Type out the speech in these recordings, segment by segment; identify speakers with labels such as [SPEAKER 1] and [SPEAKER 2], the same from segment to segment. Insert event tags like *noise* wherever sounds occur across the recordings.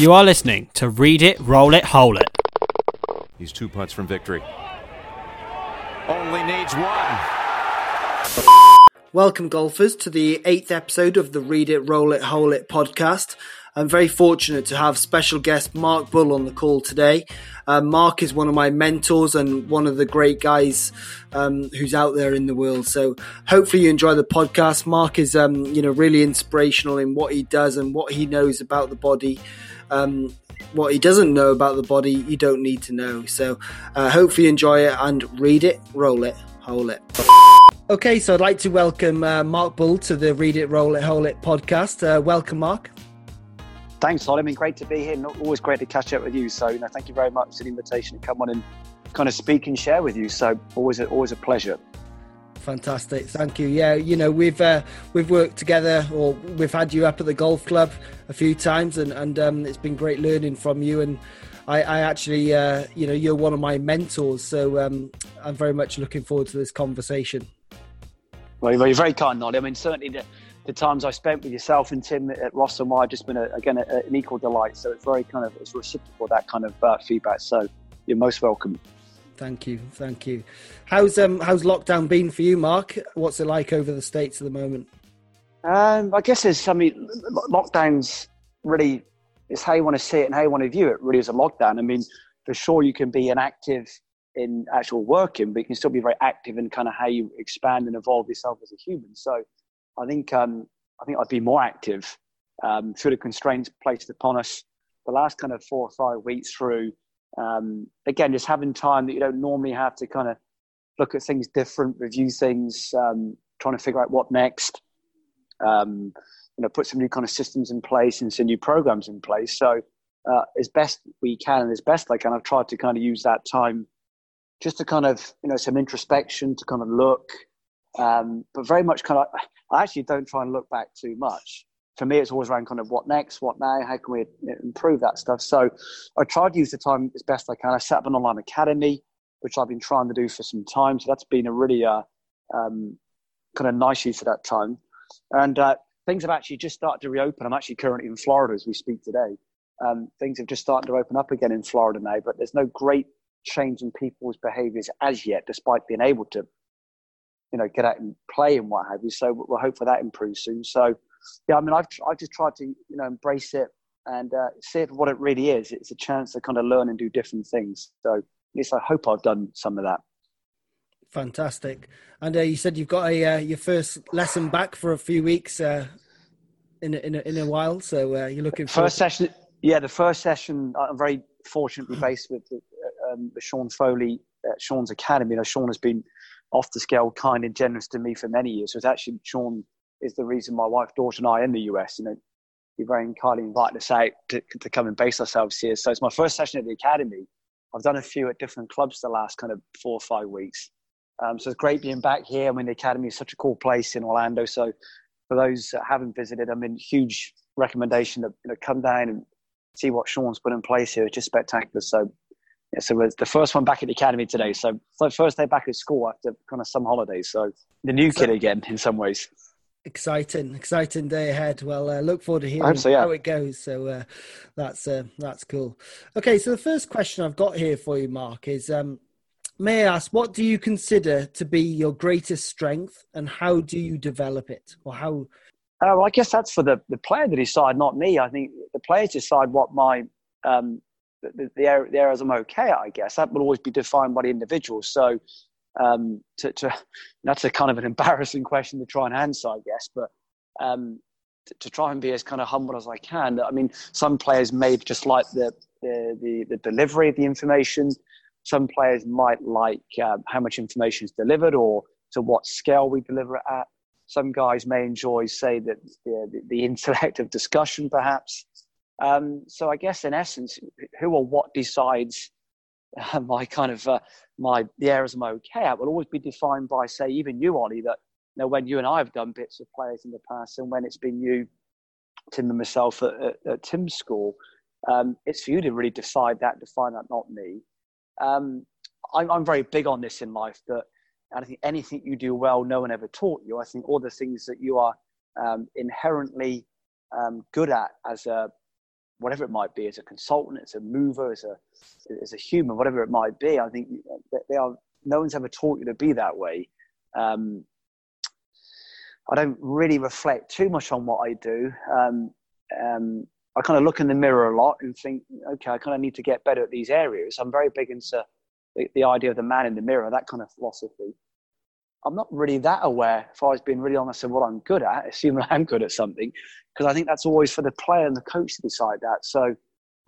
[SPEAKER 1] You are listening to Read It, Roll It, Hole It.
[SPEAKER 2] He's two putts from victory.
[SPEAKER 3] Only needs one.
[SPEAKER 4] Welcome, golfers, to the eighth episode of the Read It, Roll It, Hole It podcast. I'm very fortunate to have special guest Mark Bull on the call today. Uh, Mark is one of my mentors and one of the great guys um, who's out there in the world. So hopefully you enjoy the podcast. Mark is, um, you know, really inspirational in what he does and what he knows about the body. Um, what he doesn't know about the body, you don't need to know. So uh, hopefully enjoy it and read it, roll it, hole it. Okay, so I'd like to welcome uh, Mark Bull to the Read It, Roll It, Hole It podcast. Uh, welcome, Mark.
[SPEAKER 5] Thanks, mean, great to be here. Always great to catch up with you. So, you know, thank you very much for the invitation to come on and kind of speak and share with you. So, always, always a pleasure.
[SPEAKER 4] Fantastic, thank you. Yeah, you know we've uh, we've worked together, or we've had you up at the golf club a few times, and and um, it's been great learning from you. And I, I actually, uh, you know, you're one of my mentors, so um, I'm very much looking forward to this conversation.
[SPEAKER 5] Well, you're very kind, Noddy. I mean, certainly the, the times I spent with yourself and Tim at Ross and Wire just been a, again a, an equal delight. So it's very kind of it's reciprocal that kind of uh, feedback. So you're most welcome.
[SPEAKER 4] Thank you, thank you. How's um how's lockdown been for you, Mark? What's it like over the states at the moment?
[SPEAKER 5] Um, I guess there's I mean lockdowns really is how you want to see it and how you want to view it. Really, as a lockdown. I mean, for sure you can be inactive in actual working, but you can still be very active in kind of how you expand and evolve yourself as a human. So I think um, I think I'd be more active um, through the constraints placed upon us the last kind of four or five weeks through. Um, again, just having time that you don't normally have to kind of look at things different, review things, um, trying to figure out what next. Um, you know, put some new kind of systems in place and some new programs in place. So, uh, as best we can and as best I can, I've tried to kind of use that time just to kind of you know some introspection to kind of look um, but very much kind of i actually don't try and look back too much for me it's always around kind of what next what now how can we improve that stuff? So i tried to use the time as best i can. I set up an online academy which i've been trying to do for some time. So that's been a really uh, um, kind of nice use of that time. And uh, things have actually just started to reopen. I'm actually currently in florida as we speak today. Um, things have just started to open up again in florida now but there's no great change in people's behaviours as yet, despite being able to, you know, get out and play and what have you. So we'll hope for that improves soon. So, yeah, I mean, I've I've just tried to you know embrace it and uh, see it for what it really is. It's a chance to kind of learn and do different things. So at least I hope I've done some of that.
[SPEAKER 4] Fantastic. And uh, you said you've got a uh, your first lesson back for a few weeks uh, in a, in a, in a while. So uh, you're looking
[SPEAKER 5] first session. Yeah, the first session. I'm very fortunately based with um, the Sean Foley at Sean's Academy. You know, Sean has been off the scale, kind and generous to me for many years. So it's actually Sean is the reason my wife, daughter, and I are in the US. You know, he very kindly invited us out to, to come and base ourselves here. So it's my first session at the Academy. I've done a few at different clubs the last kind of four or five weeks. Um, so it's great being back here. I mean, the Academy is such a cool place in Orlando. So for those that haven't visited, I mean, huge recommendation to you know, come down and see what Sean's put in place here. It's just spectacular. So yeah, so it's the first one back at the academy today. So like first day back at school after kind of some holidays. So the new so, kid again in some ways.
[SPEAKER 4] Exciting, exciting day ahead. Well, uh, look forward to hearing so, yeah. how it goes. So uh, that's uh, that's cool. Okay, so the first question I've got here for you, Mark, is um, may I ask what do you consider to be your greatest strength, and how do you develop it, or how?
[SPEAKER 5] Uh, well, I guess that's for the, the player to decide, not me. I think the players decide what my um, the, the, areas I'm okay at, I guess. That will always be defined by the individual. So um, to, to, that's a kind of an embarrassing question to try and answer, I guess. But um, to, to, try and be as kind of humble as I can. I mean, some players may just like the, the, the, the delivery of the information. Some players might like um, how much information is delivered or to what scale we deliver it at. Some guys may enjoy, say, that the, the intellect of discussion, perhaps. Um, so I guess in essence, who or what decides *laughs* my kind of uh, my the areas I'm okay at will always be defined by, say, even you, Ollie. That you know, when you and I have done bits of players in the past, and when it's been you, Tim, and myself at, at, at Tim's school, um, it's for you to really decide that, define that, not me. Um, I'm, I'm very big on this in life that I think anything you do well, no one ever taught you. I think all the things that you are um, inherently um, good at as a whatever it might be, as a consultant, as a mover, as a as a human, whatever it might be. I think they are. No one's ever taught you to be that way. Um, I don't really reflect too much on what I do. Um, um, I kind of look in the mirror a lot and think, okay, I kind of need to get better at these areas. I'm very big into the, the idea of the man in the mirror, that kind of philosophy. I'm not really that aware, if I was being really honest, of what I'm good at, assuming *laughs* I'm good at something, because I think that's always for the player and the coach to decide that. So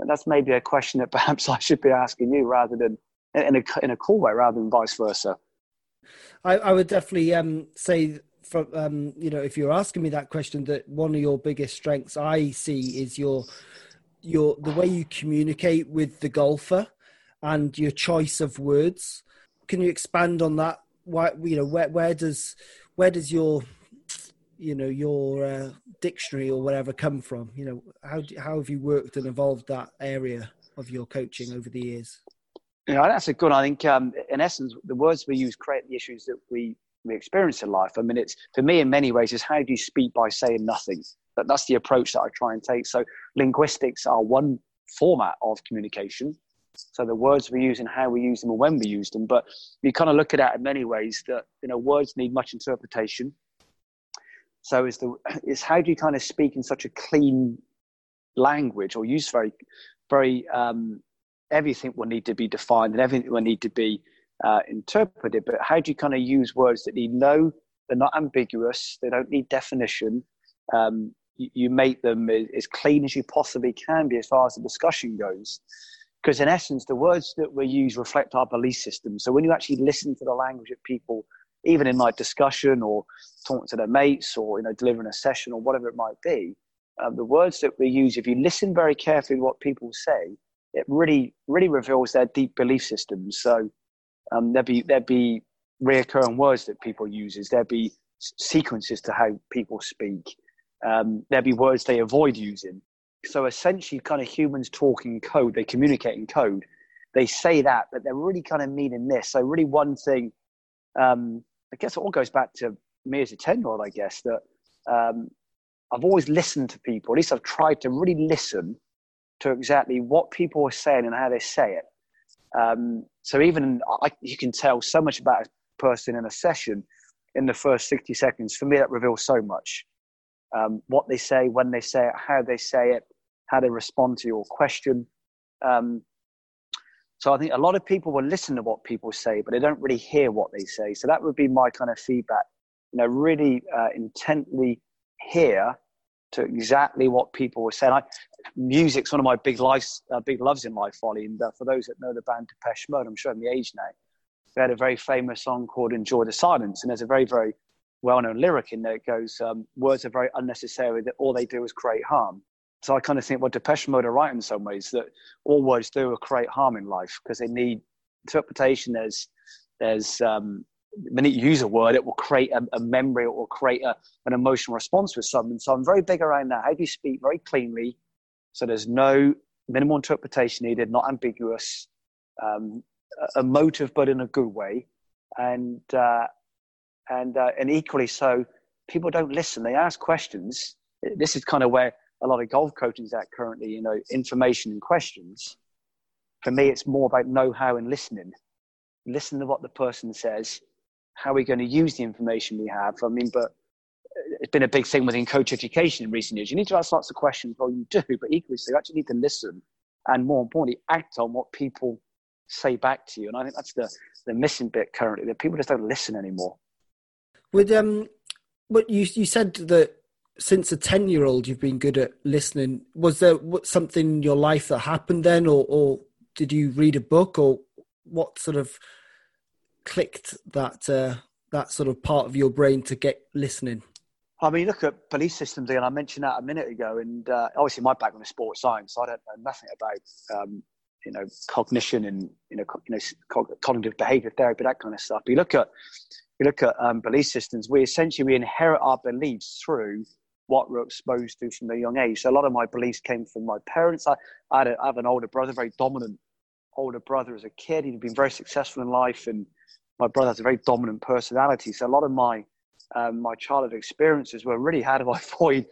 [SPEAKER 5] that's maybe a question that *laughs* perhaps I should be asking you rather than in a, in a cool way rather than vice versa.
[SPEAKER 4] I, I would definitely um, say from um, you know if you're asking me that question that one of your biggest strengths I see is your your the way you communicate with the golfer and your choice of words. Can you expand on that? Why you know where where does where does your you know your uh, dictionary or whatever come from? You know how how have you worked and evolved that area of your coaching over the years?
[SPEAKER 5] You know, that's a good. I think, um, in essence, the words we use create the issues that we we experience in life. I mean, it's for me in many ways is how do you speak by saying nothing? That that's the approach that I try and take. So linguistics are one format of communication. So the words we use and how we use them and when we use them. But you kind of look at that in many ways that you know words need much interpretation. So is the is how do you kind of speak in such a clean language or use very very um, everything will need to be defined and everything will need to be uh, interpreted. But how do you kind of use words that need no, they're not ambiguous, they don't need definition. Um, you, you, make them as clean as you possibly can be as far as the discussion goes. Because in essence, the words that we use reflect our belief system. So when you actually listen to the language of people, even in like discussion or talking to their mates or you know delivering a session or whatever it might be, um, the words that we use, if you listen very carefully to what people say, it really really reveals their deep belief systems. So um, there'd be there'd be reoccurring words that people uses. There'd be sequences to how people speak. Um, there'd be words they avoid using. So essentially, kind of humans talking code. They communicate in code. They say that, but they're really kind of meaning this. So really, one thing. Um, I guess it all goes back to me as a ten-year-old. I guess that um, I've always listened to people. At least I've tried to really listen to exactly what people are saying and how they say it. Um, so even I, you can tell so much about a person in a session in the first 60 seconds. For me, that reveals so much. Um, what they say, when they say it, how they say it, how they respond to your question. Um, so I think a lot of people will listen to what people say, but they don't really hear what they say. So that would be my kind of feedback. You know, really uh, intently hear to exactly what people were saying. I, music's one of my big lives, uh, big loves in life, Ollie. And uh, for those that know the band Depeche Mode, I'm sure I'm the age now. They had a very famous song called "Enjoy the Silence," and there's a very, very well-known lyric in there. It goes, um, "Words are very unnecessary; that all they do is create harm." So I kind of think well, Depeche Mode are right in some ways that all words do create harm in life because they need interpretation. There's there's um, when you use a word, it will create a, a memory, it will create a, an emotional response with someone. So I'm very big around that. How do you speak very cleanly? So there's no minimal interpretation needed, not ambiguous, um, emotive, but in a good way. And, uh, and, uh, and equally so, people don't listen. They ask questions. This is kind of where a lot of golf coaching is at currently, you know, information and questions. For me, it's more about know how and listening. Listen to what the person says how are we going to use the information we have? I mean, but it's been a big thing within coach education in recent years. You need to ask lots of questions. Well, you do, but equally, so you actually need to listen and more importantly, act on what people say back to you. And I think that's the, the missing bit currently that people just don't listen anymore.
[SPEAKER 4] With um, what you you said that since a ten year old you've been good at listening. Was there something in your life that happened then, or, or did you read a book, or what sort of clicked that uh, that sort of part of your brain to get listening?
[SPEAKER 5] I mean, look at belief systems, and I mentioned that a minute ago. And uh, obviously, my background is sports science. So I don't know nothing about um, you know cognition and you know you know cognitive behavior therapy, that kind of stuff. But you look at you look at um, belief systems. We essentially we inherit our beliefs through what we're exposed to from a young age. So a lot of my beliefs came from my parents. I, I, had a, I have an older brother, very dominant older brother as a kid. He'd been very successful in life and my brother has a very dominant personality. So a lot of my um, my childhood experiences were really how do I *laughs* avoid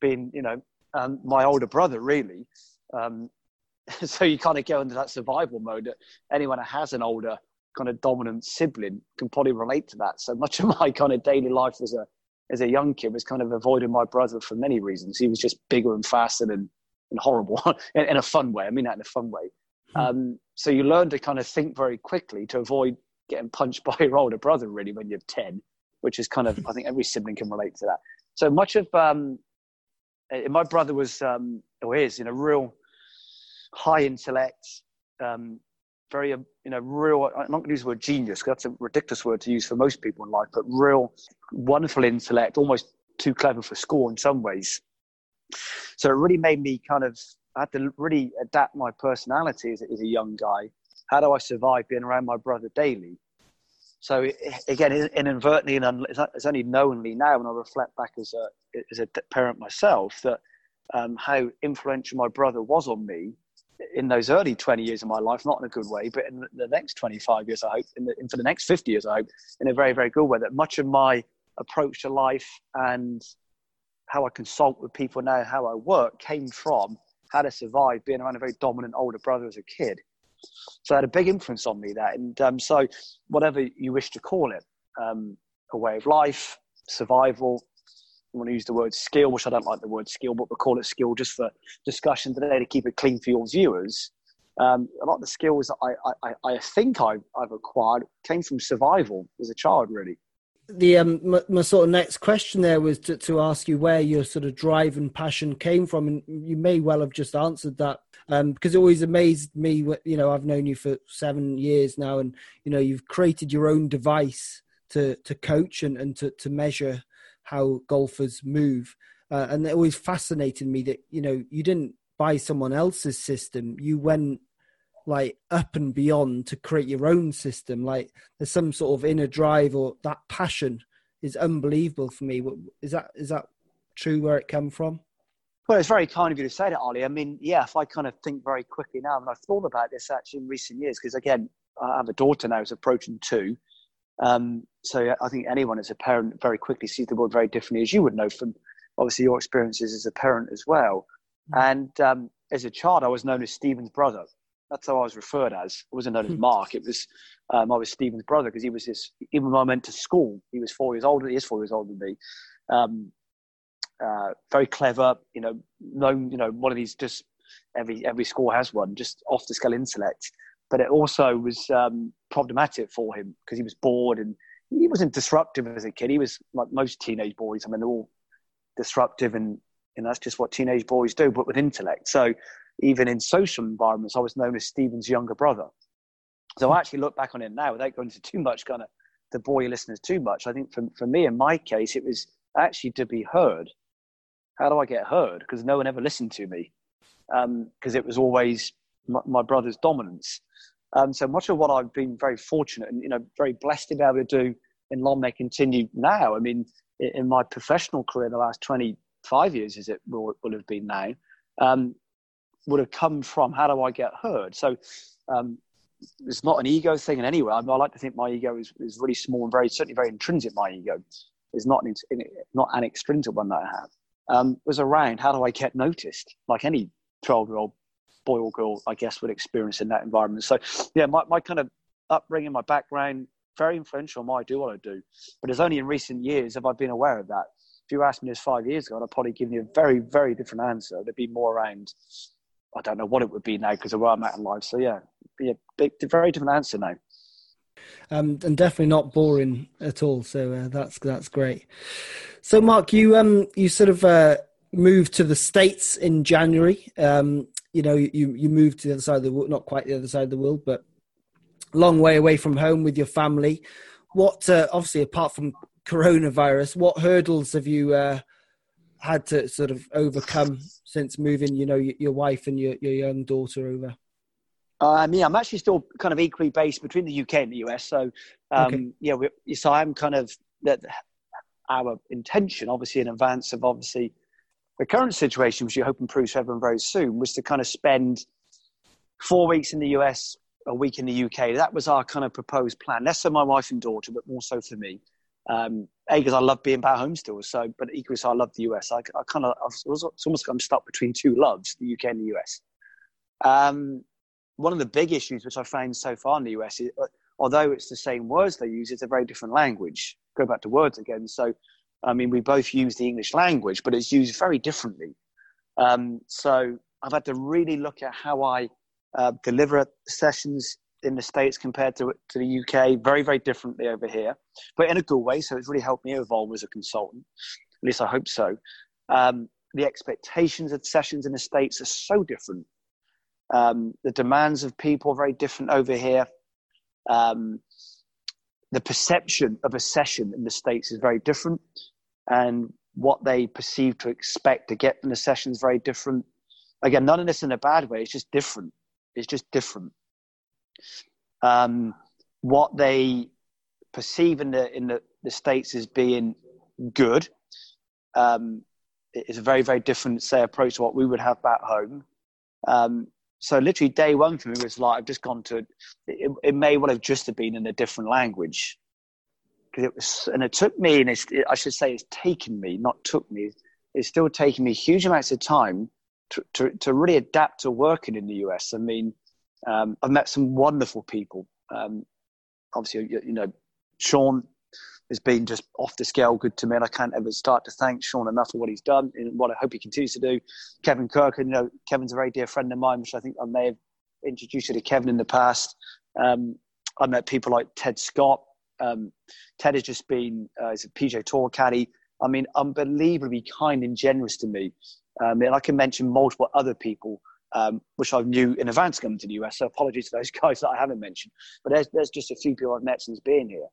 [SPEAKER 5] being, you know, um, my older brother really. Um, *laughs* so you kind of go into that survival mode. That anyone who has an older kind of dominant sibling can probably relate to that. So much of my kind of daily life as a as a young kid was kind of avoiding my brother for many reasons. He was just bigger and faster and, and horrible *laughs* in, in, a fun way. I mean that in a fun way. Hmm. Um, so you learn to kind of think very quickly to avoid getting punched *laughs* by your older brother really when you're 10, which is kind of, I think every sibling can relate to that. So much of, um, my brother was, um, or is, in a real high intellect, um, very, um, you know, real, I'm not going to use the word genius because that's a ridiculous word to use for most people in life, but real wonderful intellect, almost too clever for school in some ways. So it really made me kind of, I had to really adapt my personality as, as a young guy. How do I survive being around my brother daily? So again, inadvertently, and it's only knowingly now when I reflect back as a as a parent myself that um, how influential my brother was on me in those early 20 years of my life, not in a good way, but in the next 25 years, I hope, in the, for the next 50 years, I hope, in a very, very good way, that much of my approach to life and how I consult with people now, how I work, came from how to survive being around a very dominant older brother as a kid. So it had a big influence on me that. And um, so, whatever you wish to call it, um, a way of life, survival, want to use the word skill, which I don't like the word skill, but we'll call it skill just for discussion today to keep it clean for your viewers. Um, a lot of the skills that I, I, I think I've, I've acquired came from survival as a child, really.
[SPEAKER 4] The um, my, my, sort of next question there was to, to ask you where your sort of drive and passion came from, and you may well have just answered that um, because it always amazed me. You know, I've known you for seven years now, and you know you've created your own device to to coach and, and to, to measure how golfers move. Uh, and it always fascinated me that, you know, you didn't buy someone else's system. You went like up and beyond to create your own system. Like there's some sort of inner drive or that passion is unbelievable for me. Is that, is that true where it came from?
[SPEAKER 5] Well, it's very kind of you to say that, Ollie. I mean, yeah, if I kind of think very quickly now, and I've thought about this actually in recent years, because again, I have a daughter now who's approaching two. Um, so I think anyone as a parent very quickly sees the world very differently, as you would know from obviously your experiences as a parent as well. Mm-hmm. And um, as a child, I was known as Stephen's brother. That's how I was referred as. I wasn't known as hmm. Mark. It was um, I was Stephen's brother because he was this. Even when I went to school, he was four years older. He is four years older than me. Um, uh, very clever. You know, known. You know, one of these just every every school has one. Just off the scale intellect but it also was um, problematic for him because he was bored and he wasn't disruptive as a kid. He was like most teenage boys. I mean, they're all disruptive and, and that's just what teenage boys do, but with intellect. So even in social environments, I was known as Stephen's younger brother. So I actually look back on it now without going into too much kind of bore your listeners too much. I think for, for me, in my case, it was actually to be heard. How do I get heard? Because no one ever listened to me because um, it was always my, my brother's dominance. Um, so much of what I've been very fortunate and you know very blessed to be able to do in Long may continue now. I mean, in my professional career, the last 25 years, as it will, will have been now, um, would have come from how do I get heard? So um, it's not an ego thing in any way. I, I like to think my ego is, is really small and very certainly very intrinsic. My ego is not an, not an extrinsic one that I have. Um, was around how do I get noticed? Like any 12 year old boy or girl, I guess, would experience in that environment. So, yeah, my, my kind of upbringing, my background, very influential on why I do what I do. But it's only in recent years have I been aware of that. If you asked me this five years ago, I'd probably give you a very, very different answer. There'd be more around, I don't know what it would be now because of where I'm at in life. So, yeah, be a big, very different answer now.
[SPEAKER 4] Um, and definitely not boring at all. So uh, that's that's great. So, Mark, you um you sort of uh, moved to the states in January. Um, you know you you moved to the other side of the world, not quite the other side of the world, but long way away from home with your family. What uh, obviously apart from coronavirus, what hurdles have you uh, had to sort of overcome since moving? You know, your, your wife and your your young daughter over.
[SPEAKER 5] Um, yeah, I'm actually still kind of equally based between the UK and the US. So, um, okay. yeah, so I'm kind of that. Our intention, obviously, in advance of obviously the current situation, which you hope improves for everyone very soon, was to kind of spend four weeks in the US, a week in the UK. That was our kind of proposed plan, less for my wife and daughter, but more so for me. Um, a because I love being back home still, so but equally so I love the US. I, I kind of it's almost I'm stuck between two loves, the UK and the US. Um, one of the big issues which I found so far in the US is, although it's the same words they use, it's a very different language. Go back to words again. So, I mean, we both use the English language, but it's used very differently. Um, so, I've had to really look at how I uh, deliver sessions in the States compared to, to the UK, very, very differently over here, but in a good way. So, it's really helped me evolve as a consultant. At least I hope so. Um, the expectations of sessions in the States are so different um, the demands of people are very different over here. Um, the perception of a session in the States is very different. And what they perceive to expect to get from the session is very different. Again, none of this in a bad way. It's just different. It's just different. Um, what they perceive in the in the, the states as being good um, is a very very different say approach to what we would have back home. Um, so literally day one for me was like I've just gone to it, it may well have just been in a different language because it was and it took me and it's, it, I should say it's taken me not took me it's still taking me huge amounts of time to, to, to really adapt to working in the US. I mean, um, I've met some wonderful people. Um, obviously, you, you know, Sean has been just off the scale good to me, and I can't ever start to thank Sean enough for what he's done and what I hope he continues to do. Kevin Kirk, you know, Kevin's a very dear friend of mine, which I think I may have introduced you to Kevin in the past. Um, I've met people like Ted Scott. Um, Ted has just been uh, he's a PGA Tour caddy. I mean, unbelievably kind and generous to me. Um, and I can mention multiple other people um, which I knew in advance coming to the US. So apologies to those *laughs* guys that I haven't mentioned. But there's, there's just a few people I've met since being here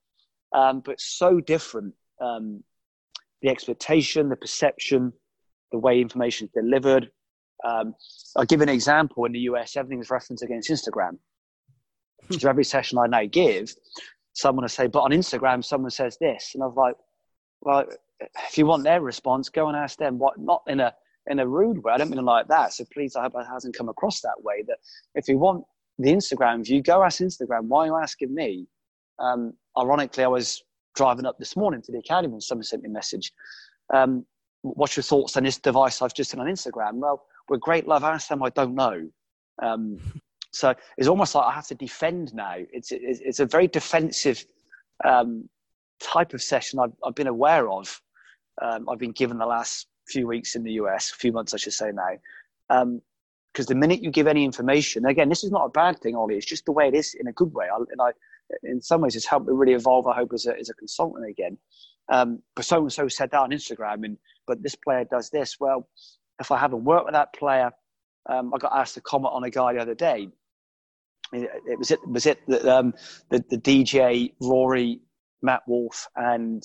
[SPEAKER 5] um, but so different. Um, the expectation, the perception, the way information is delivered. Um, I'll give an example. In the US, everything is referenced against Instagram. so every session I now give, someone will say, but on Instagram, someone says this. And I was like, well, if you want their response, go and ask them. What? Not in a in a rude way. I don't mean like that. So please, I hope it hasn't come across that way. That if you want the Instagram view, go ask Instagram. Why are you asking me? Um, ironically, I was driving up this morning to the academy and someone sent me a message. Um, what's your thoughts on this device I've just seen on Instagram? Well, with great love, ask them I don't know. Um, so it's almost like I have to defend now. It's, it's, it's a very defensive um, type of session I've, I've been aware of. Um, I've been given the last few weeks in the US, a few months, I should say now. because um, the minute you give any information, again, this is not a bad thing, Ollie. It's just the way it is in a good way. I, and I, in some ways, it's helped me really evolve. I hope as a, as a consultant again. Um, but so and so said that on Instagram, and but this player does this. Well, if I haven't worked with that player, um, I got asked to comment on a guy the other day. It, it was it was it the, um, the the DJ Rory, Matt Wolff, and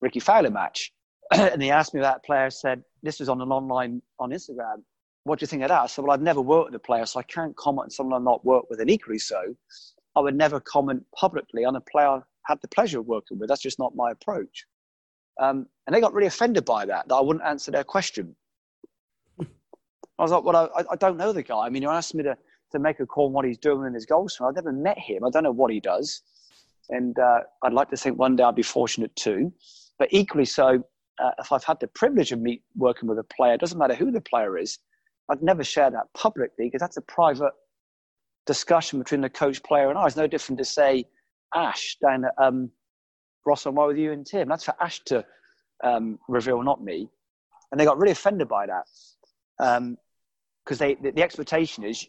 [SPEAKER 5] Rickie Fowler match, *clears throat* and he asked me that player. Said this was on an online on Instagram. What do you think of that? I said, well, I've never worked with a player, so I can't comment on someone I've not worked with. And equally so, I would never comment publicly on a player I had the pleasure of working with. That's just not my approach. Um, and they got really offended by that, that I wouldn't answer their question. *laughs* I was like, well, I, I don't know the guy. I mean, you asked me to, to make a call on what he's doing in his goals. I've never met him. I don't know what he does. And uh, I'd like to think one day I'd be fortunate too. But equally so, uh, if I've had the privilege of meet working with a player, it doesn't matter who the player is, I'd never share that publicly because that's a private discussion between the coach, player, and I. It's no different to say Ash down at um, Ross and with you and Tim. That's for Ash to um, reveal, not me. And they got really offended by that because um, they the, the, expectation is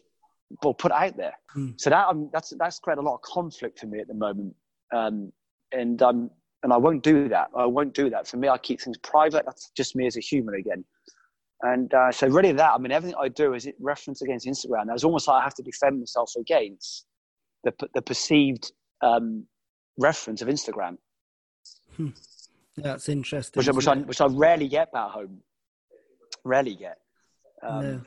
[SPEAKER 5] well put out there. Mm. So that um, that's that's created a lot of conflict for me at the moment, um, and um, and I won't do that. I won't do that. For me, I keep things private. That's just me as a human again. And uh, so really that, I mean, everything I do is it reference against Instagram. It's almost like I have to defend myself against the, the perceived um, reference of Instagram.
[SPEAKER 4] Hmm. That's interesting.
[SPEAKER 5] Which, which I, which I rarely get back home. Rarely get. Um, no.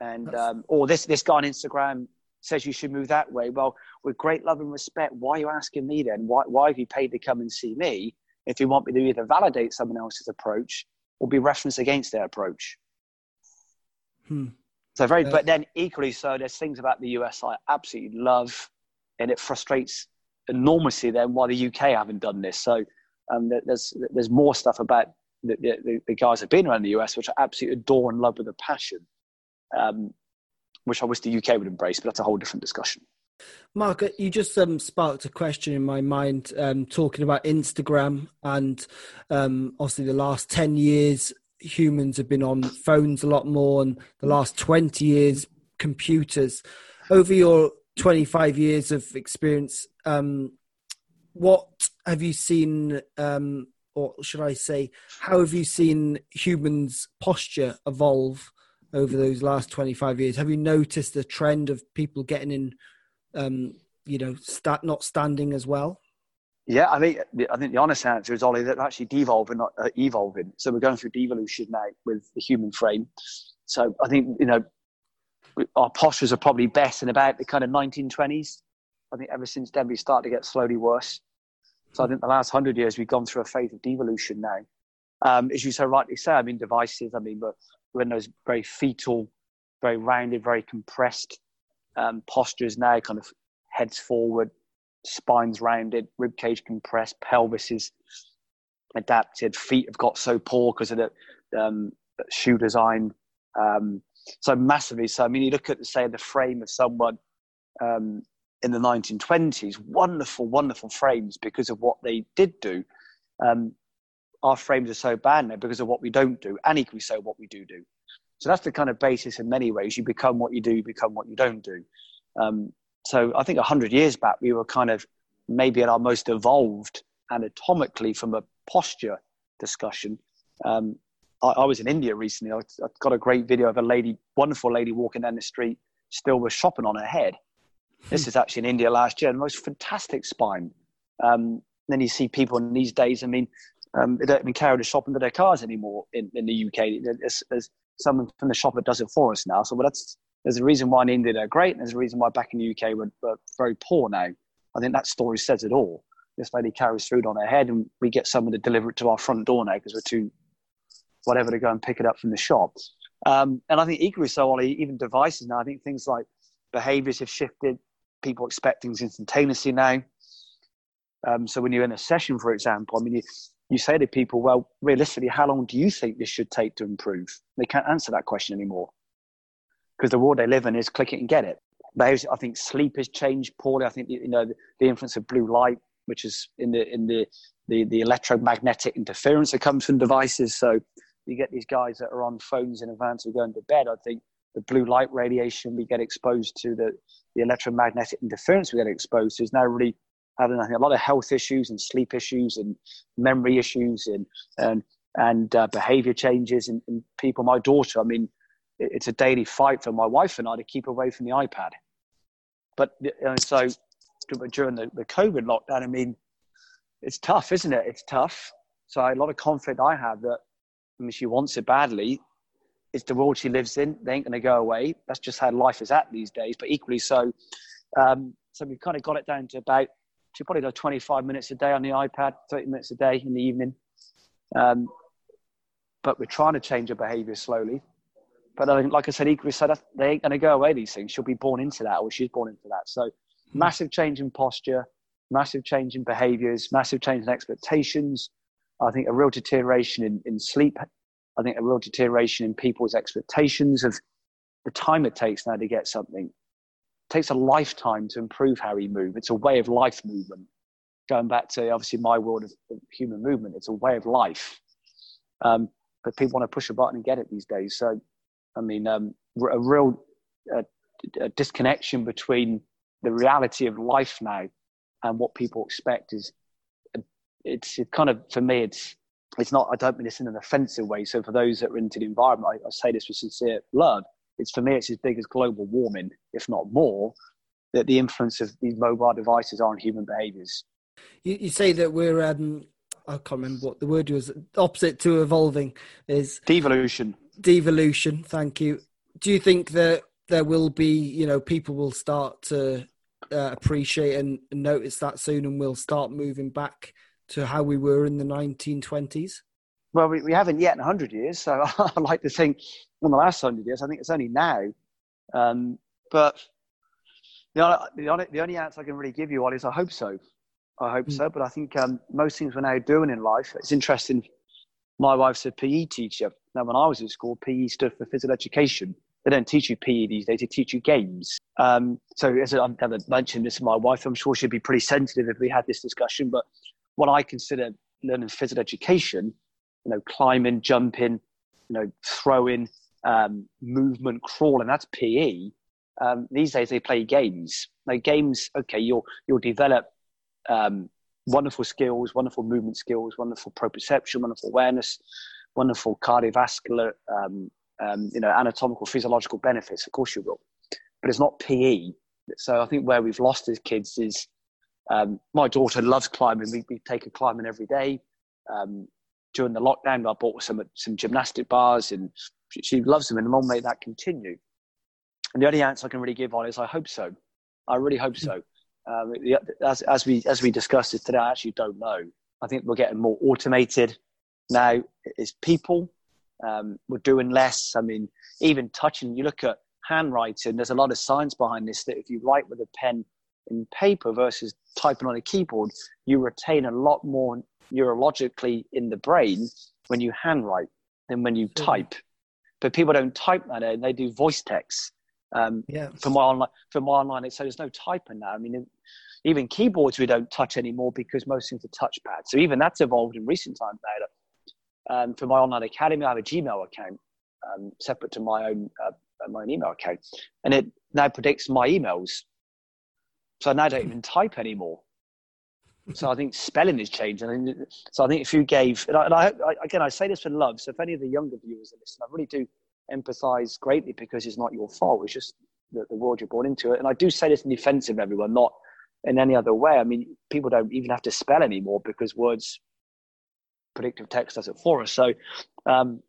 [SPEAKER 5] And, um, or this, this guy on Instagram says you should move that way. Well, with great love and respect, why are you asking me then? Why, why have you paid to come and see me if you want me to either validate someone else's approach or be referenced against their approach. Hmm. So very, but then equally so, there's things about the US I absolutely love, and it frustrates enormously then why the UK haven't done this. So um, there's there's more stuff about the, the, the, guys who've been around the US which I absolutely adore and love with a passion. Um, which I wish the UK would embrace, but that's a whole different discussion.
[SPEAKER 4] Mark, you just um, sparked a question in my mind um, talking about Instagram and um, obviously the last 10 years humans have been on phones a lot more and the last 20 years computers over your 25 years of experience um, what have you seen um, or should i say how have you seen humans posture evolve over those last 25 years have you noticed the trend of people getting in um, you know start not standing as well
[SPEAKER 5] yeah, I think I think the honest answer is Ollie that actually devolving, not uh, evolving. So we're going through devolution now with the human frame. So I think you know our postures are probably best in about the kind of 1920s. I think ever since then we started to get slowly worse. So I think the last hundred years we've gone through a phase of devolution now. Um, as you so rightly say, I mean devices. I mean we're, we're those very fetal, very rounded, very compressed um, postures now, kind of heads forward, spines rounded, rib cage compressed, pelvis is adapted, feet have got so poor because of the um, shoe design. Um, so massively. So I mean, you look at say the frame of someone um, in the 1920s, wonderful, wonderful frames because of what they did do. Um, our frames are so bad now because of what we don't do, and equally so what we do do. So that's the kind of basis in many ways. You become what you do, you become what you don't do. Um, so I think 100 years back, we were kind of maybe at our most evolved anatomically from a posture discussion. Um, I, I, was in India recently. I, I, got a great video of a lady, wonderful lady, walking down the street, still with shopping on her head. This is actually in India last year. The most fantastic spine. Um, then you see people in these days. I mean, um, they don't even carry the shopping to their cars anymore in, in the UK. There's, there's someone from the shop that does it for us now. So well, that's there's a reason why in India they're great, and there's a reason why back in the UK we're, we're very poor now. I think that story says it all. This lady carries food on her head, and we get someone to deliver it to our front door now because we're too whatever to go and pick it up from the shop. Um, and I think equally so, Ollie, even devices now. I think things like behaviours have shifted. People expect things instantaneously now. Um, so when you're in a session, for example, I mean, you, you say to people, well, realistically, how long do you think this should take to improve? They can't answer that question anymore because the world they live in is click it and get it. But I think sleep has changed poorly. I think you know the, influence of blue light, which is in the in the, the the electromagnetic interference that comes from devices. So you get these guys that are on phones in advance of going to bed. I think the blue light radiation we get exposed to, the the electromagnetic interference we get exposed to, is now really having think a lot of health issues and sleep issues and memory issues and and and uh, behavior changes in, in people. My daughter, I mean it's a daily fight for my wife and I to keep away from the iPad. But so during the, the COVID lockdown, I mean, it's tough, isn't it? It's tough. So a lot of conflict I have that, I mean, she wants it badly. It's the world she lives in. They ain't going to go away. That's just how life is at these days. But equally so, um, so we've kind of got it down to about to probably like 25 minutes a day on the iPad, 30 minutes a day in the evening. Um, but we're trying to change her behavior slowly. But I like I said, equally said, they ain't going to go away. These things, she'll be born into that, or she's born into that. So, hmm. massive change in posture, massive change in behaviours, massive change in expectations. I think a real deterioration in, in sleep. I think a real deterioration in people's expectations of the time it takes now to get something. Takes a lifetime to improve how we move. It's a way of life movement. Going back to obviously my world of, human movement, it's a way of life. Um, but people want to push a button and get it these days. So I mean, um, a real a disconnection between the reality of life now and what people expect is it's it kind of for me it's it's not I don't mean this in an offensive way. So for those that are into the environment, I, I say this with sincere love. It's for me it's as big as global warming, if not more, that the influence of these mobile devices on human behaviours.
[SPEAKER 4] You, you, say that we're um, I can't remember what the word was. Opposite to evolving is
[SPEAKER 5] devolution
[SPEAKER 4] devolution. Thank you. Do you think that there will be, you know, people will start to uh, appreciate and notice that soon, and we'll start moving back to how we were in the 1920s?
[SPEAKER 5] Well, we, we haven't yet in 100 years, so *laughs* I like to think in the last 100 years. I think it's only now. Um, but the, the, the only answer I can really give you, Ollie, is I hope so. I hope mm. so. But I think um, most things we're now doing in life, it's interesting. My wife's a PE teacher, now, when I was at school, PE stood for physical education. they don't teach you PE these days; they teach you games. Um, so, as I've never mentioned this to my wife, I'm sure she'd be pretty sensitive if we had this discussion. But what I consider learning physical education, you know, climbing, jumping, you know, throwing, um, movement, crawling, that's PE. Um, these days they play games. Now, games, okay, you'll you'll develop um, wonderful skills, wonderful movement skills, wonderful proprioception, wonderful awareness, wonderful cardiovascular, um, um, you know, anatomical, physiological benefits. Of course you will, but it's not PE. So I think where we've lost as kids is um, my daughter loves climbing. We, we take her climbing every day. During the lockdown, I bought some some gymnastic bars, and she, she loves them. And mom made that continue. And the only answer I can really give on is I hope so. I really hope so. Um, as, as we as we discussed this today, I actually don't know. I think we're getting more automated now. It's people. Um, we're doing less. I mean, even touching. You look at handwriting. There's a lot of science behind this. That if you write with a pen in paper versus typing on a keyboard, you retain a lot more neurologically in the brain when you handwrite than when you type. But people don't type that in; they do voice text. Um, yeah. For my online, for my online, so there's no typing now. I mean, even keyboards we don't touch anymore because most things are touchpad. So even that's evolved in recent times now. Um, for my online academy, I have a Gmail account um, separate to my own uh, my own email account, and it now predicts my emails. So I now don't even type anymore. So I think spelling has changed. And so I think if you gave, and I, and I, again, I say this for love. So if any of the younger viewers are listening, I really do empathize greatly because it's not your fault. It's just the, the world you're born into it. And I do say this in defense of everyone, not in any other way. I mean, people don't even have to spell anymore because words, predictive text does it for us. So um,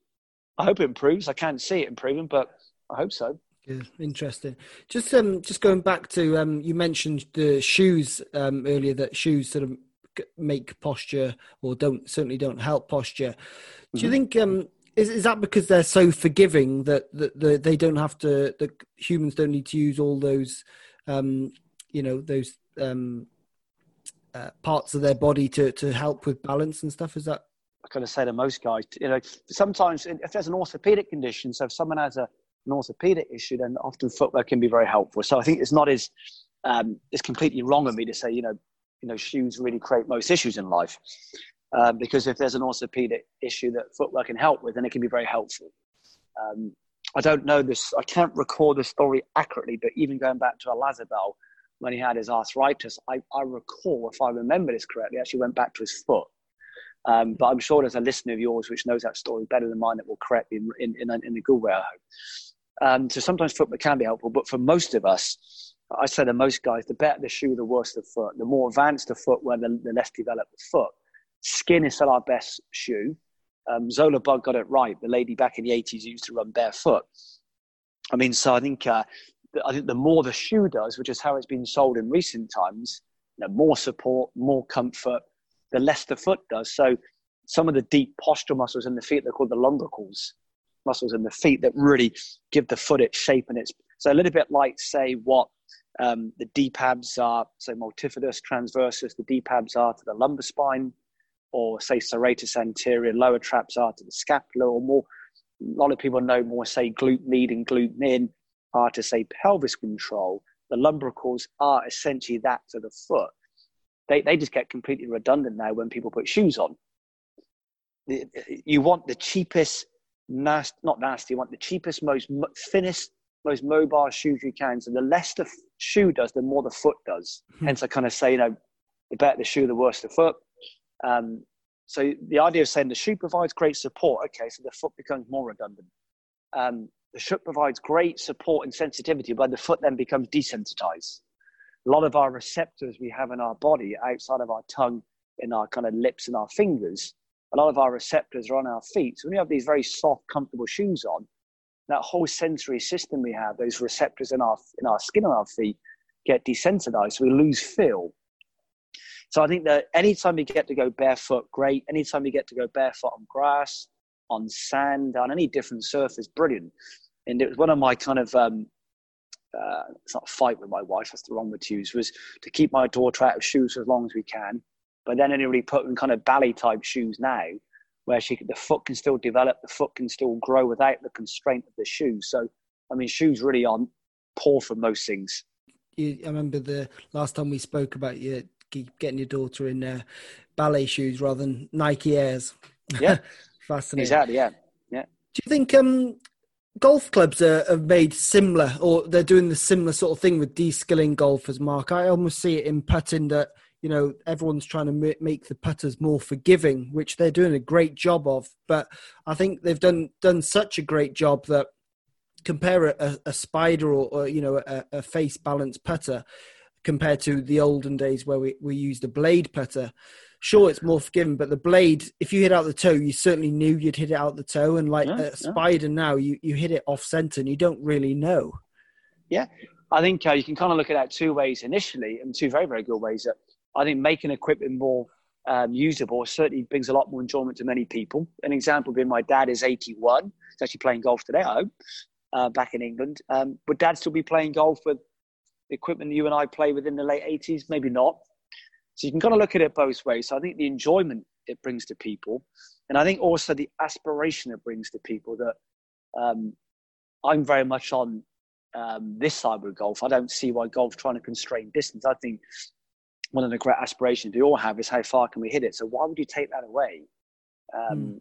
[SPEAKER 5] I hope it improves. I can't see it improving, but I hope so.
[SPEAKER 4] Yeah, interesting. Just um, just going back to um, you mentioned the shoes um, earlier. That shoes sort of make posture, or don't certainly don't help posture. Do you mm-hmm. think um, is is that because they're so forgiving that that the, they don't have to the humans don't need to use all those um, you know those um, uh, parts of their body to to help with balance and stuff? Is that
[SPEAKER 5] I kind of say to most guys, you know, sometimes if there's an orthopedic condition, so if someone has a, an orthopedic issue, then often footwear can be very helpful. So I think it's not as um, it's completely wrong of me to say, you know, you know, shoes really create most issues in life. Um, because if there's an orthopedic issue that footwear can help with, then it can be very helpful. Um, I don't know this, I can't recall the story accurately, but even going back to Olazabal, when he had his arthritis, I, I recall, if I remember this correctly, actually went back to his foot. Um, but I'm sure there's a listener of yours which knows that story better than mine that will correct me in, in, in, in a good way, I hope. Um, so sometimes footwear can be helpful, but for most of us, I say to most guys, the better the shoe, the worse the foot. The more advanced the footwear, the, the less developed the foot. Skin is still our best shoe. Um, Zola Budd got it right. The lady back in the 80s used to run barefoot. I mean, so I think uh, I think the more the shoe does, which is how it's been sold in recent times, you know, more support, more comfort, the less the foot does. So some of the deep postural muscles in the feet, they're called the lumbricals, muscles in the feet that really give the foot its shape and its. So a little bit like, say, what um, the deep abs are, so multifidus, transversus, the deep abs are to the lumbar spine, or say serratus anterior, lower traps are to the scapula, or more. A lot of people know more, say, glute med and glute min are to say pelvis control. The lumbricals are essentially that to the foot. They, they just get completely redundant now when people put shoes on. You want the cheapest, nast, not nasty, you want the cheapest, most thinnest, most mobile shoes you can. So the less the shoe does, the more the foot does. Hmm. Hence, I kind of say, you know, the better the shoe, the worse the foot. Um, so the idea of saying the shoe provides great support, okay, so the foot becomes more redundant. Um, the shoe provides great support and sensitivity, but the foot then becomes desensitized. A lot of our receptors we have in our body, outside of our tongue, in our kind of lips and our fingers, a lot of our receptors are on our feet. So when you have these very soft, comfortable shoes on, that whole sensory system we have, those receptors in our in our skin on our feet, get desensitized. So we lose feel. So I think that anytime you get to go barefoot, great. Anytime you get to go barefoot on grass, on sand, on any different surface, brilliant. And it was one of my kind of um, uh, it's not a fight with my wife, that's the wrong word to use, was to keep my daughter out of shoes as long as we can. But then anybody put in kind of ballet type shoes now, where she the foot can still develop, the foot can still grow without the constraint of the shoe. So I mean, shoes really aren't poor for most things.
[SPEAKER 4] You, I remember the last time we spoke about you getting your daughter in uh, ballet shoes rather than Nike Airs.
[SPEAKER 5] Yeah, *laughs*
[SPEAKER 4] fascinating.
[SPEAKER 5] Exactly. Yeah, yeah.
[SPEAKER 4] Do you think um, golf clubs are, are made similar, or they're doing the similar sort of thing with de-skilling golfers? Mark, I almost see it in putting that you know everyone's trying to make the putters more forgiving which they're doing a great job of. But i think they've done done such a great job that compare a, a spider or, or, you know a, a, face balanced putter compared to the olden days where we, we used a blade putter. Sure it's more forgiving but the blade if you hit out the toe you certainly knew you'd hit it out the toe. And like yeah, a spider yeah. now you, you hit it off center and you don't really know.
[SPEAKER 5] Yeah. I think uh, you can kind of look at that two ways initially and two very very good ways that I think making equipment more um, usable certainly brings a lot more enjoyment to many people. An example being my dad is 81. He's actually playing golf today, I hope, uh, back in England. Um, would dad still be playing golf with the equipment you and I play with in the late 80s? Maybe not. So you can kind of look at it both ways. So I think the enjoyment it brings to people, and I think also the aspiration it brings to people that um, I'm very much on um, this side with golf. I don't see why golf trying to constrain distance. I think one of the great aspirations we all have is how far can we hit it. So why would you take that away? Um, mm.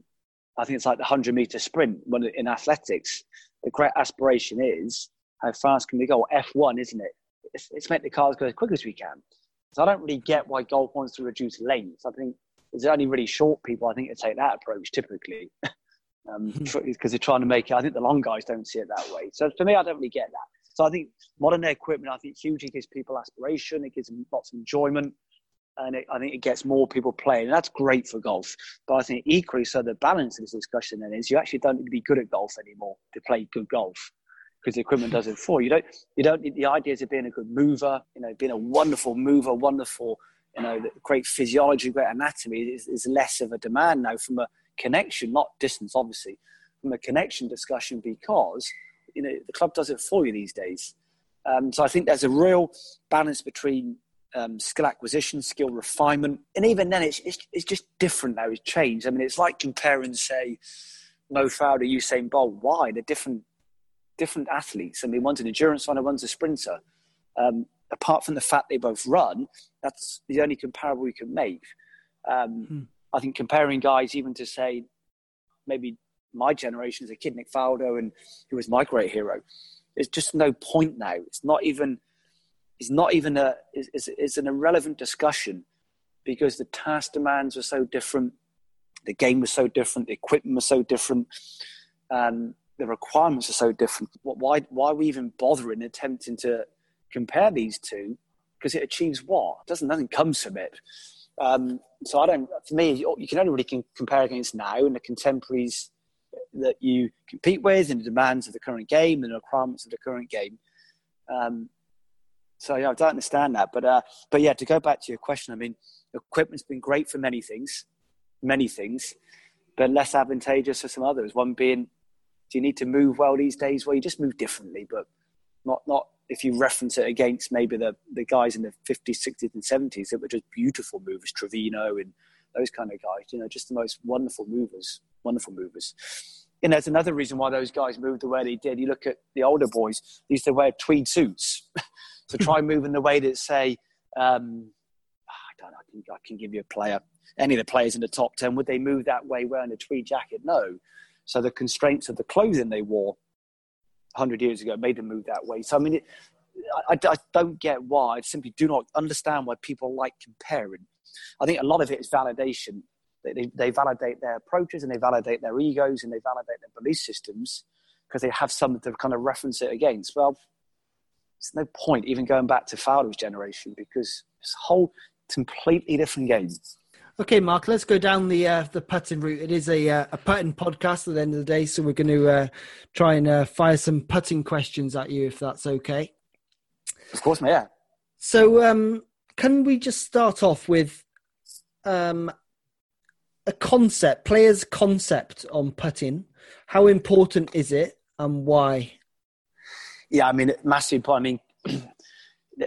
[SPEAKER 5] I think it's like the hundred meter sprint when in athletics. The great aspiration is how fast can we go? F one, isn't it? It's, it's make the cars go as quick as we can. So I don't really get why golf wants to reduce lanes. I think it's only really short people. I think that take that approach typically. *laughs* um, because hmm. they're trying to make it. I think the long guys don't see it that way. So for me, I don't really get that. So I think modern day equipment, I think hugely gives people aspiration. It gives them lots of enjoyment. And it, I think it gets more people playing. And that's great for golf. But I think equally, so the balance of this discussion then is you actually don't need to be good at golf anymore to play good golf because the equipment does it for you. You don't, you don't need the ideas of being a good mover, you know, being a wonderful mover, wonderful, you know, great physiology, great anatomy is, is less of a demand now from a connection, not distance, obviously, from a connection discussion because – you know the club does it for you these days. Um, so I think there's a real balance between um, skill acquisition, skill refinement, and even then, it's, it's, it's just different now. It's changed. I mean, it's like comparing, say, Mo Farah to Usain Bolt. Why? They're different different athletes. I mean, one's an endurance runner, one's a sprinter. Um, apart from the fact they both run, that's the only comparable we can make. Um, hmm. I think comparing guys, even to say maybe my generation as a kid, Nick Faldo, and who was my great hero. There's just no point now. It's not even. It's not even a. It's, it's an irrelevant discussion because the task demands are so different, the game was so different, the equipment was so different, and the requirements are so different. Why? Why are we even bothering attempting to compare these two? Because it achieves what? Doesn't nothing comes from it. Um, so I don't. For me, you can only really compare against now and the contemporaries that you compete with and the demands of the current game and the requirements of the current game. Um, so yeah, I don't understand that, but uh, but yeah, to go back to your question, I mean, equipment's been great for many things, many things, but less advantageous for some others. One being, do you need to move well these days? Well, you just move differently, but not not if you reference it against maybe the the guys in the 50s, 60s, and 70s that were just beautiful movers, Trevino and those kind of guys. You know, just the most wonderful movers wonderful movers. And there's another reason why those guys moved the way they did. You look at the older boys; they used to wear tweed suits. *laughs* so try moving the way that say, um, I don't know, I can, I can give you a player. Any of the players in the top ten would they move that way wearing a tweed jacket? No. So the constraints of the clothing they wore 100 years ago made them move that way. So I mean, it, I, I, don't get why. I simply do not understand why people like comparing. I think a lot of it is validation. They, they validate their approaches and they validate their egos and they validate their belief systems because they have something to kind of reference it against. Well, it's no point even going back to Fowler's generation because it's a whole completely different game.
[SPEAKER 4] Okay, Mark, let's go down the uh, the putting route. It is a uh, a putting podcast at the end of the day, so we're going to uh, try and uh, fire some putting questions at you, if that's okay.
[SPEAKER 5] Of course, yeah.
[SPEAKER 4] So, um, can we just start off with um, a concept, players' concept on putting. How important is it and why?
[SPEAKER 5] Yeah, I mean, massive important. I mean,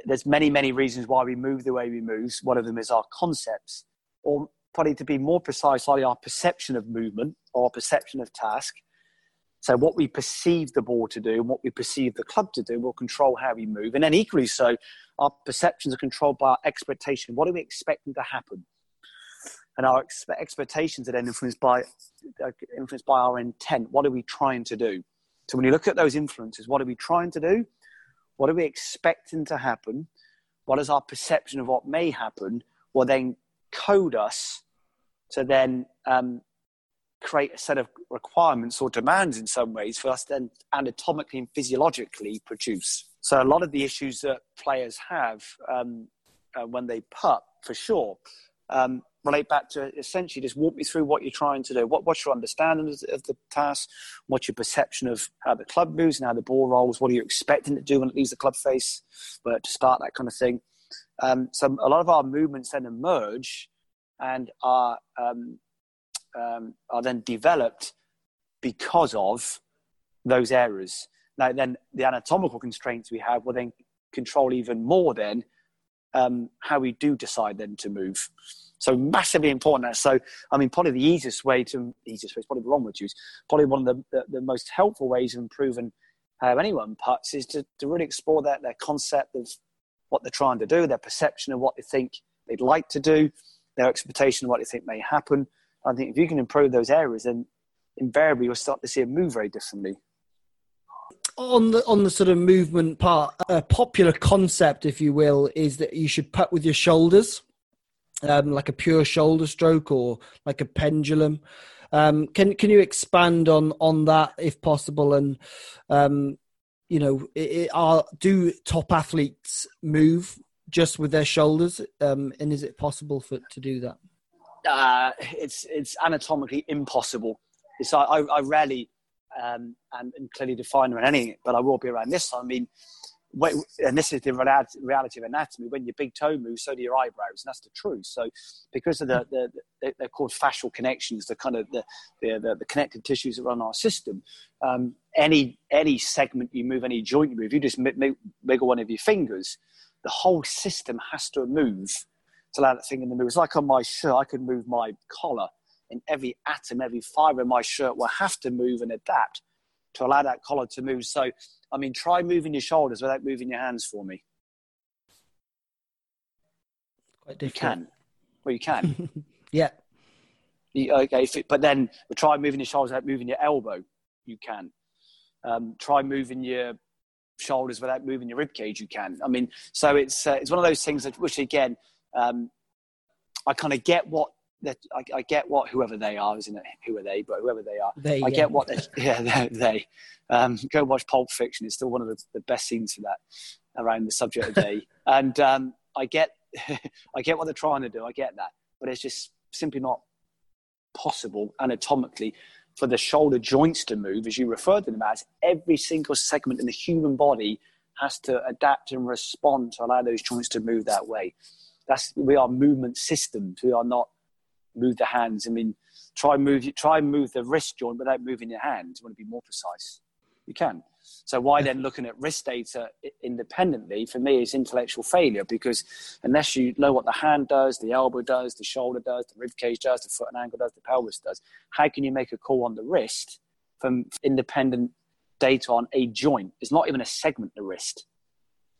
[SPEAKER 5] *clears throat* there's many, many reasons why we move the way we move. One of them is our concepts, or probably to be more precise, probably our perception of movement or perception of task. So what we perceive the ball to do and what we perceive the club to do will control how we move. And then equally so, our perceptions are controlled by our expectation. What are we expecting to happen? And our ex- expectations are then influenced by, influenced by our intent. What are we trying to do? So when you look at those influences, what are we trying to do? What are we expecting to happen? What is our perception of what may happen? Will then code us to then um, create a set of requirements or demands in some ways for us then anatomically and physiologically produce. So a lot of the issues that players have um, uh, when they putt, for sure, um, relate back to essentially just walk me through what you're trying to do. What, what's your understanding of, the task? What's your perception of how the club moves and how the ball rolls? What are you expecting to do when it leaves the club face but uh, to start that kind of thing? Um, so a lot of our movements then emerge and are um, um, are then developed because of those errors. Now, then the anatomical constraints we have will then control even more then um, how we do decide then to move. So massively important. So I mean, probably the easiest way to easiest way is probably the wrong word to use. Probably one of the, the, the, most helpful ways of improving how anyone puts is to, to really explore that their concept of what they're trying to do, their perception of what they think they'd like to do, their expectation of what they think may happen. I think if you can improve those areas, then invariably you'll start to see it move very differently.
[SPEAKER 4] On the on the sort of movement part, a popular concept, if you will, is that you should putt with your shoulders, um, like a pure shoulder stroke or like a pendulum. Um, can can you expand on on that if possible? And um, you know, it, it, are do top athletes move just with their shoulders? Um, and is it possible for to do that?
[SPEAKER 5] uh, it's it's anatomically impossible. It's I, I rarely um, and, and, clearly define around anything, but I will be around this. I mean, and this is the reality of anatomy. When your big toe moves, so do your eyebrows, and that's the truth. So, because of the, the, the they're called fascial connections, the kind of the the, the, connective tissues that run our system. Um, any any segment you move, any joint you move, you just wiggle one of your fingers, the whole system has to move to allow that thing in the move. It's like on my shirt, I could move my collar, and every atom, every fiber in my shirt will have to move and adapt to allow that collar to move. So, I mean, try moving your shoulders without moving your hands for me.
[SPEAKER 4] Quite different.
[SPEAKER 5] You can. Well, you can. *laughs*
[SPEAKER 4] yeah.
[SPEAKER 5] You, okay, it, but then try moving your shoulders without moving your elbow. You can. Um, try moving your shoulders without moving your rib cage. You can. I mean, so it's uh, it's one of those things that, which again, um, I kind of get what I, I, get what whoever they are, isn't it? Who are they? But whoever they are,
[SPEAKER 4] they,
[SPEAKER 5] I
[SPEAKER 4] yeah.
[SPEAKER 5] get what they. *laughs* Yeah, they. Um, go watch Pulp Fiction. It's still one of the, the, best scenes for that around the subject of they. *laughs* and um, I get, *laughs* I get what they're trying to do. I get that, but it's just simply not possible anatomically for the shoulder joints to move, as you referred to them as. Every single segment in the human body has to adapt and respond to allow those joints to move that way that's we are movement systems. We are not move the hands. I mean, try move try move the wrist joint without moving your hand. You want to be more precise. You can. So why then looking at wrist data independently for me is intellectual failure because unless you know what the hand does, the elbow does, the shoulder does, the rib cage does, the foot and ankle does, the pelvis does, how can you make a call on the wrist from independent data on a joint? It's not even a segment of the wrist.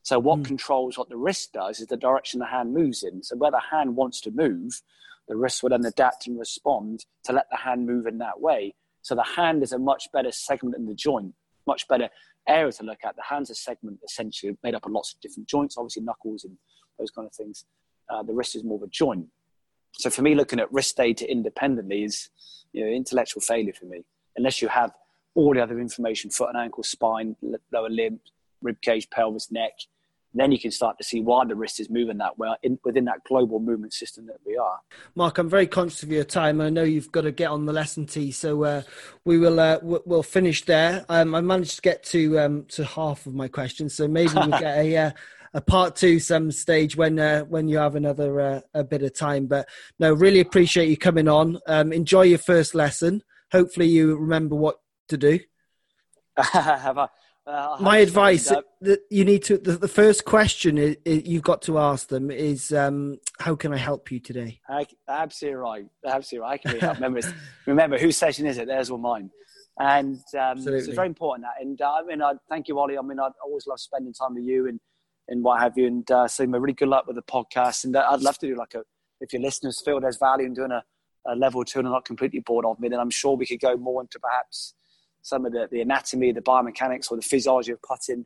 [SPEAKER 5] So what mm. controls what the wrist does is the direction the hand moves in. So where the hand wants to move, the wrist will then adapt and respond to let the hand move in that way. So the hand is a much better segment in the joint, much better area to look at. The hand's a segment essentially made up of lots of different joints, obviously knuckles and those kind of things. Uh, the wrist is more of a joint. So for me, looking at wrist data independently is you know, intellectual failure for me, unless you have all the other information, foot and ankle, spine, lower limb, rib cage, pelvis, neck, then you can start to see why the wrist is moving that well in, within that global movement system that we are.
[SPEAKER 4] Mark, I'm very conscious of your time. I know you've got to get on the lesson tee, so uh, we will uh, we'll finish there. Um, I managed to get to um, to half of my questions, so maybe we'll get a. *laughs* Uh, a part two some stage when uh, when you have another uh, a bit of time. But no, really appreciate you coming on. Um, enjoy your first lesson. Hopefully, you remember what to do. *laughs*
[SPEAKER 5] have I? Uh,
[SPEAKER 4] My advice that you need to the, the first question is, is, you've got to ask them is um, how can I help you today?
[SPEAKER 5] I, absolutely right, absolutely right. I can remember *laughs* remember whose session is it? Theirs or mine. And um, so it's very important that. And uh, I mean, I thank you, Ollie. I mean, I always love spending time with you and and what have you. And uh, so, really good luck with the podcast. And uh, I'd love to do like a if your listeners feel there's value in doing a, a level two and are not completely bored of me, then I'm sure we could go more into perhaps some of the, the anatomy, the biomechanics, or the physiology of putting,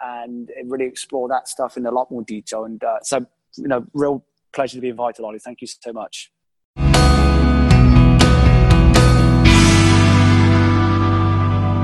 [SPEAKER 5] and really explore that stuff in a lot more detail. And uh, so, you know, real pleasure to be invited, Ollie. Thank you so much.